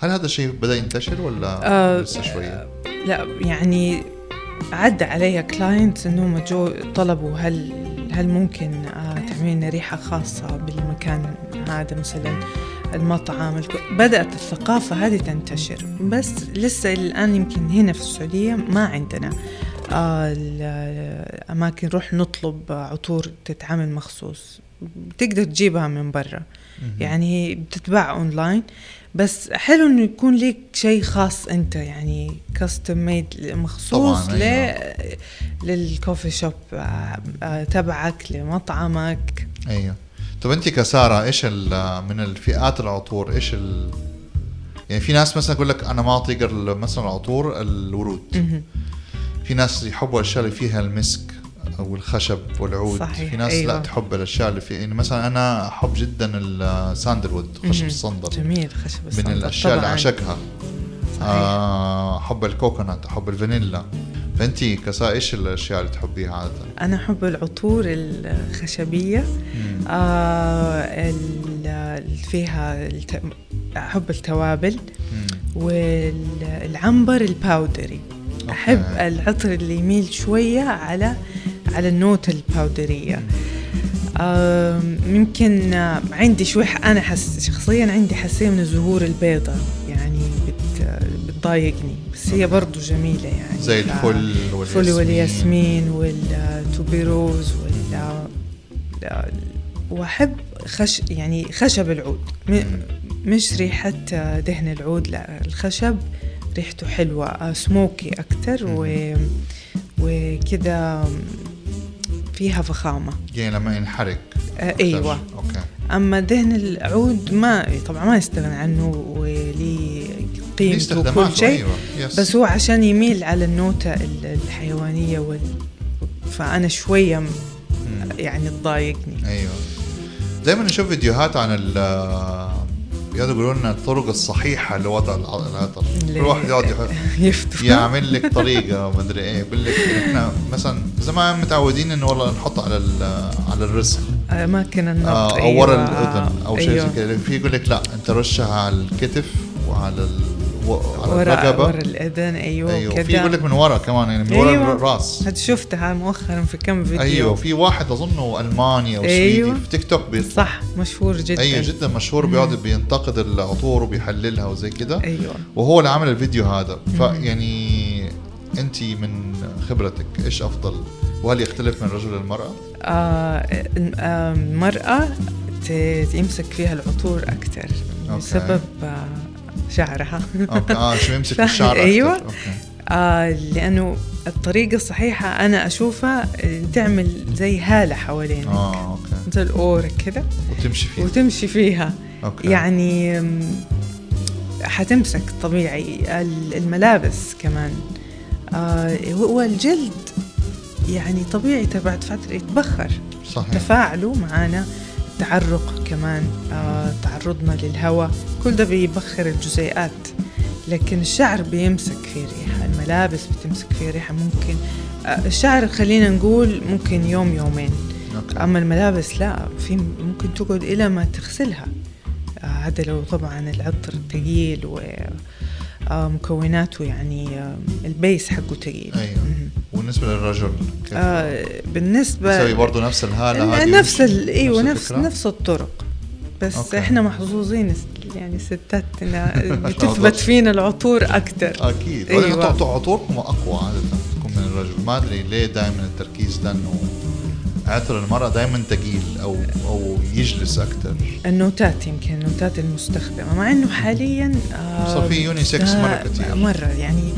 هل هذا الشيء بدأ ينتشر ولا آه، لسه شوية؟ لا يعني عدى علي clients انهم جو طلبوا هل هل ممكن آه، تعملي لنا ريحة خاصة بالمكان هذا مثلا المطعم الك- بدأت الثقافة هذه تنتشر بس لسه الآن يمكن هنا في السعودية ما عندنا الأماكن نروح نطلب عطور تتعامل مخصوص. تقدر تجيبها من برا. يعني بتتباع اونلاين بس حلو إنه يكون لك شيء خاص أنت يعني custom made مخصوص طبعاً، ل أيوة. لل coffee shop آه، آه، تبعك لمطعمك. أيوه. طب أنت كسارة إيش من الفئات العطور إيش ال يعني في ناس مثلا يقول لك أنا ما اطيق ال- مثلا العطور الورود. في ناس يحبوا الأشياء اللي فيها المسك أو الخشب والعود صحيح، في ناس أيوة. لا تحب الأشياء اللي في يعني مثلا أنا أحب جدا ال sandalwood خشب. الصندل جميل خشب من الصندل الأشياء اللي طبعاً. أعشقها صحيح. آه، أحب ال coconut أحب الفانيلا فانت كسارة إيش الأشياء اللي تحبيها عادة؟ أنا أحب العطور الخشبية مم. آه ال- اللي فيها الت... أحب التوابل. والعنبر ال powdery أحب العطر اللي يميل شوية على على النوتة الباودرية. يمكن عندي شوي أنا حس شخصيا عندي حساسية من الزهور البيضاء يعني بت بتضايقني بس هي برضو جميلة يعني. زي الفل الفل والياسمين. والتوبيروز وال وأحب خش يعني خشب العود. مش ريحة دهن العود لا الخشب ريحته حلوة آه، سموكي أكتر و... وكذا فيها فخامة يعني لما ينحرق آه،. أيوة okay أما دهن العود ما طبعا ما يستغنى عنه ليه قيمته وكل شيء أيوة. yes. بس هو عشان يميل على ال note ة ال- الحيوانية وال... فأنا شوية م-. يعني تضايقني أيوه دائما نشوف فيديوهات عن ال يقعدوا يقولوا لنا الطرق الصحيحة لوضع الع- العطر كل اللي واحد يقعد يعمل لك طريقة مدري إيه. يقول لك إحنا مثلا زمان متعودين إنه والله نحط على على الرزق. أماكن النبض آه، أو ورا أيوة. الأذن أو شيء أيوة. زي كذا في يقول لك لا أنت رشها على الكتف وعلى على ورا ورا أيوه أيوه كده. في يقول لك من ورا كمان يعني من ورا أيوة. الرأس. هاد شفتها مؤخرا في كم فيديو. أيوه في واحد أظنه ألماني أو أيوة. سويدي في تيك توك بيطلع. صح مشهور جدا. أيوه جدا مشهور بيقعد بينتقد العطور وبيحللها وزي كده. أيوه. وهو اللي عمل الفيديو هذا. فيعني أنت من خبرتك إيش أفضل؟ وهل يختلف من رجل للمرأة؟ آه آه، المرأة ت- يمسك فيها العطور أكثر okay. بسبب آه شعرها. okay. آه شو يمسك الشعر أكتر. أيوة. okay. آه لأنه الطريقة الصحيحة أنا أشوفها آه، تعمل زي هالة حوالينك. آه okay. مثل ال aura كده. وتمشي فيه وتمشي فيها. okay. يعني حتمسك طبيعي. ال- الملابس كمان. آه هو الجلد يعني طبيعي بعد فترة يتبخر. صحيح. تفاعله معانا. تعرق كمان آه تعرضنا للهواء. كل ده بيبخر الجزيئات لكن الشعر بيمسك فيه ريحة الملابس بتمسك فيه ريحة. ممكن آه الشعر خلينا نقول ممكن يوم يومين. أوكي. أما الملابس لا في ممكن تقعد إلى ما تغسلها. آه، هذا لو طبعا العطر ثقيل ومكوناته يعني ال base حقه ثقيل مهم. وبالنسبة للرجل آه بالنسبة يسوي برضه نفس الهالة هذه نفس. أيوه نفس الفكرة؟ نفس الطرق بس okay. إحنا محظوظين يعني ستاتنا. بتثبت فينا العطور أكثر أكيد أيوة. عطوركم أقوى عادة تكون من الرجل ما أدري ليه دائما التركيز ده إنه عطر المرأة دائما ثقيل أو أو يجلس أكثر النوتات يمكن النوتات المستخدمة مع إنه حاليا آه، صار في unisex مرة آه، كتير. مرة يعني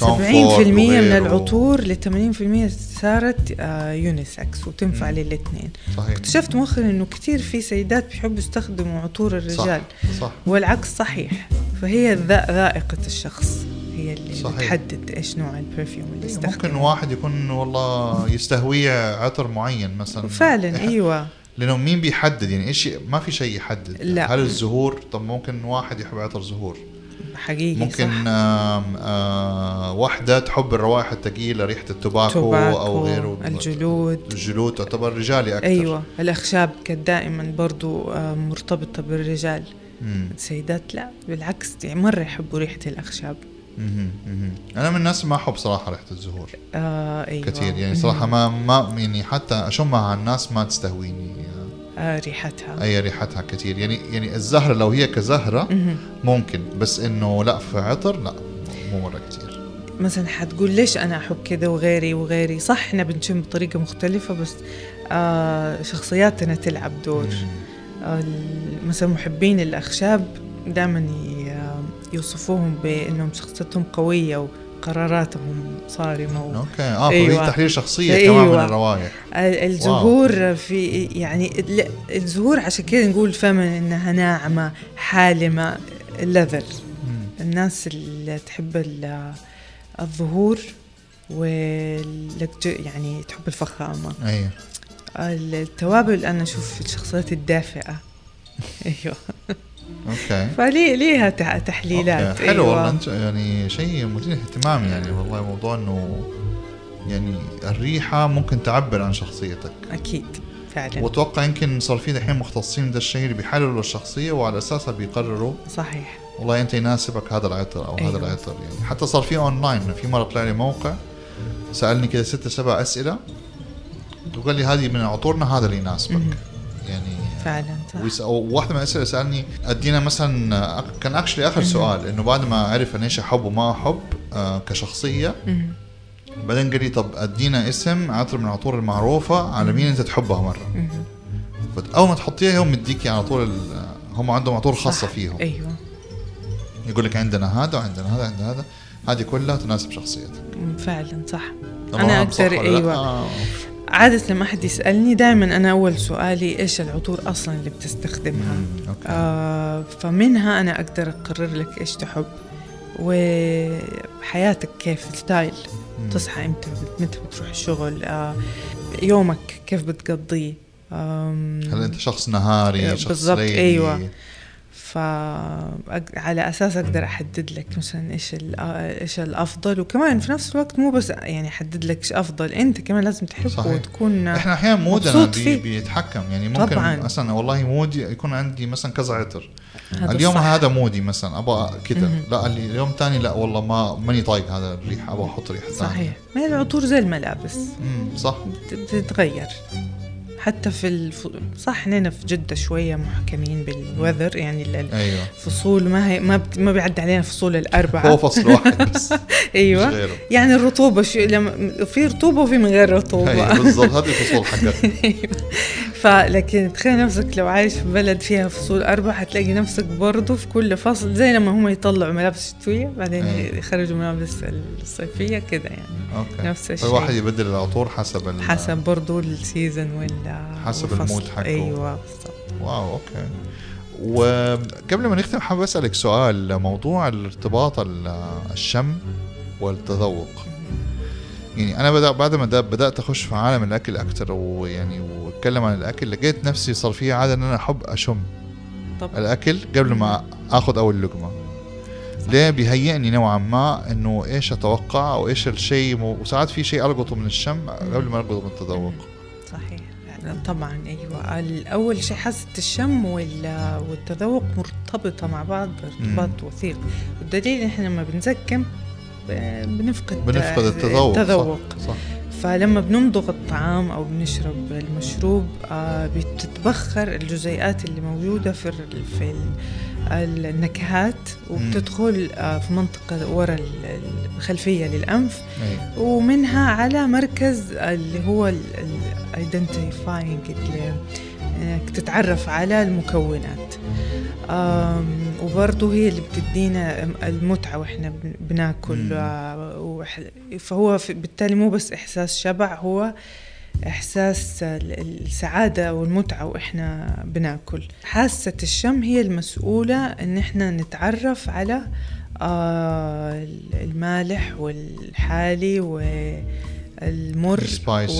70% توم فورد من. العطور ل 80% صارت آه، unisex وتنفع مم. للاثنين. صحيح. اكتشفت مؤخرا إنه كثير في سيدات بيحبوا يستخدموا عطور الرجال صح. صح والعكس صحيح. فهي ذا- ذائقة الشخص هي اللي صحيح. بتحدد إيش نوع ال perfume اللي أيوة، يستخدمه. ممكن واحد يكون والله يستهويه عطر معين مثلا. فعلا أيوه. لأنه مين بيحدد؟ يعني إيش ما في شيء يحدد. لا. هل الزهور؟ طب ممكن واحد يحب عطر زهور. حقيقي ممكن صح. آم آه واحدة تحب الروائح الثقيلة ريحة ال tobacco, tobacco أو غيره الجلود الجلود تعتبر رجالي أكثر أيوه الأخشاب كانت دائما برضو آه، مرتبطة بالرجال مم. السيدات لا بالعكس يعني مرة يحبوا ريحة الأخشاب مهم. مهم. أنا من الناس ما أحب صراحة ريحة الزهور آه أيوة كثير يعني صراحة ما ما يعني حتى أشمها على الناس ما تستهويني ريحتها. أي ريحتها كثير يعني يعني الزهرة لو هي كزهرة. ممكن بس إنه لا في عطر لا مو مرة كثير مثلا حتقول ليش أنا أحب كذا وغيري وغيري؟ صح إحنا بنشم بطريقة مختلفة بس آه شخصياتنا تلعب دور. آه مثلا محبين الأخشاب دائما يوصفوهم بأنهم شخصيتهم قوية وقراراتهم صارمة و... أوكي. آه أيوة. تحليل شخصية أيوة. كمان من الروائح ال- الزهور في يعني الزهور عشان كذا نقول فمن إنها ناعمة حالمة لذر. الناس اللي تحب ال- الظهور واللك يعني تحب الفخامة. اي التوابل أنا أشوف الشخصيات الدافئة. أيوه. okay. فلي ليها تح- تحليلات. okay. حلو والله. انت يعني شيء مثير اهتمام يعني والله موضوع إنه يعني الريحة ممكن تعبر عن شخصيتك. أكيد. فعلا. وأتوقع يمكن صار في دحين مختصين ده الشيء اللي بيحللوا الشخصية وعلى أساسها بيقرروا صحيح. والله أنت يناسبك هذا العطر أو أيوة. هذا العطر يعني. حتى صار في اونلاين في مرة طلع لي موقع سألني كذا ست سبع أسئلة وقال لي هذه من عطورنا هذا اللي يناسبك. يعني فعلا صح. وواحده من الأسئلة سألني أدينا مثلا كان اكشلي آخر سؤال إنه بعد ما عرف أنا إيش احب وما احب آه كشخصية. بعدين قال لي طب أدينا اسم عطر من العطور المعروفة على مين أنت تحبها مرة. فاول ما تحطيها هم مديكي على طول هم عندهم عطور خاصة. فيهم. أيوه. يقول لك عندنا هذا وعندنا هذا عندنا هذا هذه كلها تناسب شخصيتك. فعلا صح. طبعاً أنا صح عادة لما أحد يسألني دائما أنا أول سؤالي إيش العطور أصلا اللي بتستخدمها مم، okay آه فمنها أنا أقدر أقرر لك إيش تحب وحياتك كيف style. تصحى إمتى متى بتروح الشغل آه يومك كيف بتقضيه هل أنت شخص نهاري شخص بالضبط، أيوة. فعلى أساس أقدر أحدد لك مثلا إيش إيش الأفضل وكمان في نفس الوقت مو بس يعني أحدد لك إيش أفضل أنت كمان لازم تحبه صحيح. وتكون إحنا أحيانا مودنا بي. بيتحكم يعني ممكن طبعاً. مثلا والله مودي يكون عندي مثلا كذا عطر اليوم الصح. هذا مودي مثلا أبغى كذا. لا اليوم تاني لا والله ما ماني طايق هذا الريحة أبغى أحط ريحة ثانية صحيح ما هي العطور زي الملابس امم صح بت- بتتغير حتى في الف... صح إحنا في جدة شوية محكمين بالوذر يعني ال- الفصول ما هي ما بت... ما بيعدي علينا فصول الأربعة. هو فصل واحد بس. أيوة. غيره. يعني الرطوبة شو لما في رطوبة وفي من غير رطوبة. أيوه بالضبط. هذه الفصول حقتنا. أيوة. فلكن تخيل نفسك لو عايش في بلد فيها فصول أربع حتلاقي نفسك برضو في كل فصل زي لما هم يطلعوا ملابس شتوية بعدين أيوة. يخرجوا ملابس الصيفية كده يعني. okay. نفس الشيء. الواحد يبدل العطور حسب حسب برضو ال season ولا حسب. ال mood حقه. أيوة بالضبط. wow okay. وقبل ما نختم حابب أسألك سؤال موضوع الارتباط ال- الشم والتذوق. يعني أنا بدأ بعد ما دا- بدأت أخش في عالم الأكل أكثر ويعني وأتكلم عن الأكل لقيت نفسي صار في عادة إن أنا أحب أشم طبعا الأكل قبل ما آخذ أول لقمة. ليه؟ بيهيئني نوعا ما إنه إيش أتوقع أو إيش الشيء وساعات في شيء ألقطه من الشم قبل ما ألقطه من التذوق. طبعا أيوه. الأول شيء حاسة الشم وال- والتذوق مرتبطة مع بعض ارتباط وثيق. والدليل إحنا لما بنزكم بنفقد بنفقد التذوق التذوق صح, صح. فلما بنمضغ الطعام أو بنشرب المشروب آه بتتبخر الجزيئات اللي موجودة في في النكهات وبتدخل آه في منطقة ورا ال- الخلفية للأنف أي. ومنها على مركز اللي هو الايدنتيفاينج إنك تتعرف على المكونات وبرضه هي اللي بتدينا المتعة وإحنا بن- بناكل. آه، فهو بالتالي مو بس إحساس شبع هو إحساس ال- السعادة والمتعة وإحنا بناكل. حاسة الشم هي المسؤولة إن إحنا نتعرف على آه، المالح والحالي والمر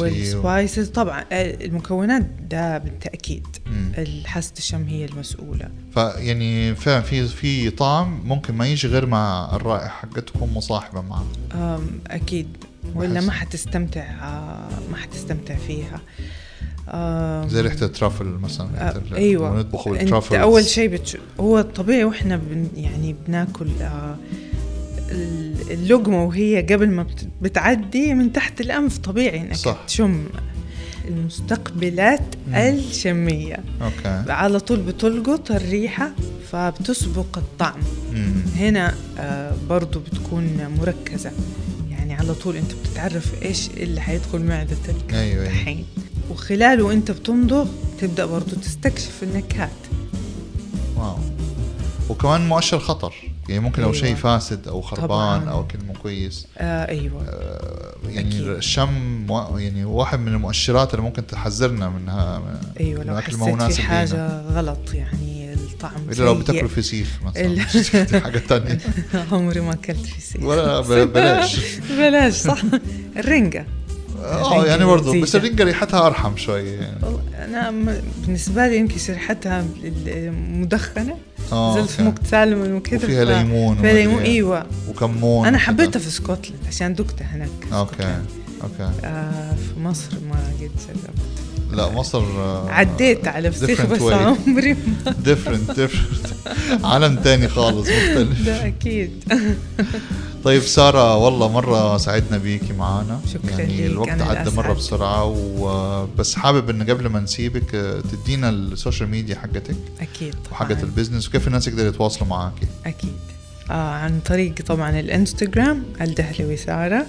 والسبايسز. طبعا آه، المكونات ده بالتأكيد. مم. حاسة الشم هي المسؤولة. فيعني فعلا في في طعم ممكن ما يجي غير مع الرائحة حقتكم مصاحبه معه أم، أكيد. ولا. ما حتستمتع آه، ما حتستمتع فيها زي ريحة الترافل مثلا آه أيوه نطبخ أول شيء بتش... هو الطبيعي وإحنا بن... يعني بناكل آه ال- اللقمة وهي قبل ما بت... بتعدي من تحت الأنف طبيعي إنك صح. تشم المستقبلات مم. الشمية أوكي على طول بتلقط الريحة فبتسبق الطعم مم. هنا آه برضو بتكون مركزة يعني على طول انت بتتعرف إيش اللي حيدخل معدتك أيوه أيوه. الحين وخلال وانت بتمضغ تبدأ برضو تستكشف النكهات واو. وكمان مؤشر خطر. يعني ممكن لو أيوة. شيء فاسد أو خربان طبعاً. أو اكل مو كويس. آه أيوه. آه، يعني أكيد. الشم يعني واحد من المؤشرات اللي ممكن تحذرنا منها أيوه لو حسيت في لينا. حاجة غلط يعني. الطعم إلا لو. بتاكلوا فسيخ مثلا حاجة ثانية عمري ما أكلت فسيخ ولا بلاش بلاش صح الرنجة آه يعني برضه بس. الرنجة ريحتها أرحم شوي يعني م- بالنسبة لي يمكن ريحتها مدخنة آه زي okay. ال smoked salmon وكذا وفيها ف- ليمون فيها ليمون إيه. إيوه وكمون أنا. حبيتها في اسكتلند عشان دقتها هناك في okay. okay آه في مصر ما قد جربت لا مصر آه، عديت على فسيخ بس way. عمري ما different different عالم تاني خالص مختلف. ده أكيد. طيب سارة والله مرة سعدنا بيكي معانا. شكراً يعني ليك، الوقت عدى. مرة بسرعة وبس حابب إن قبل ما نسيبك آه، تدينا ال social media حقتك أكيد وحقت طبعاً. ال business وكيف الناس يقدروا يتواصلوا معاكي؟ أكيد. آه عن طريق طبعا الإنستغرام الدهلوي سارة.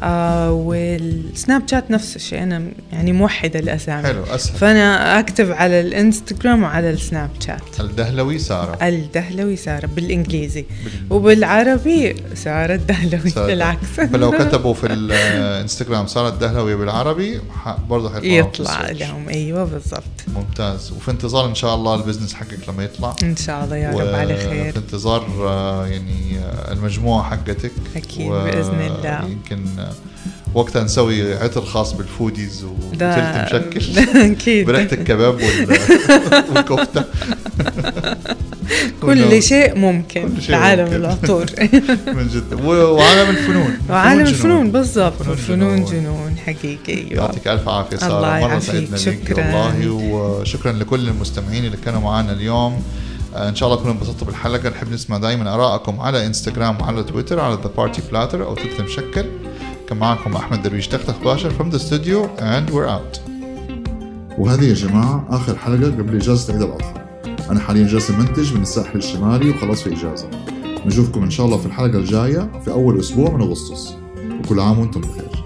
آه والسناب شات نفس الشيء. أنا يعني موحدة الأسامي حلو أسهل. فأنا أكتب على الإنستغرام وعلى السناب شات. الدهلوي سارة. الدهلوي سارة بالإنجليزي. وبالعربي سارة الدهلوي سارة. بالعكس. فلو كتبوا في الانستغرام سارة الدهلوي بالعربي برضه حيطلعوا في يطلع. لهم. أيوة بالضبط. ممتاز. وفي انتظار إن شاء الله ال business حقك لما يطلع. إن شاء الله يا رب على خير. في انتظار آه، يعني آه، المجموعة حقتك. أكيد بإذن الله. يمكن آه، وقتها نسوي عطر خاص بال foodies وتلت مشكل. أكيد. بريحة الكباب وال- والكفتة. كل شيء ممكن كل في شيء عالم ممكن. العطور. من جد. وعالم الفنون. وعالم. الفنون بالضبط. فنون فنون جنون. حقيقي. يعطيك ألف عافية سارة. الله مرة. سعدنا بيك شكراً. والله وشكرا لكل المستمعين اللي كانوا معنا اليوم. آه، إن شاء الله تكونوا انبسطتوا بالحلقة. نحب نسمع دائما آرائكم على إنستغرام وعلى تويتر على the party platter أو تلت مشكل كان معكم أحمد درويش تختخ باشا from the studio and we're out. وهذه يا جماعة آخر حلقة قبل إجازة عيد الأضحى. أنا حاليا جالس منتج من الساحل الشمالي وخلاص في إجازة. نشوفكم إن شاء الله في الحلقة الجاية في أول أسبوع من أغسطس. وكل عام وأنتم بخير.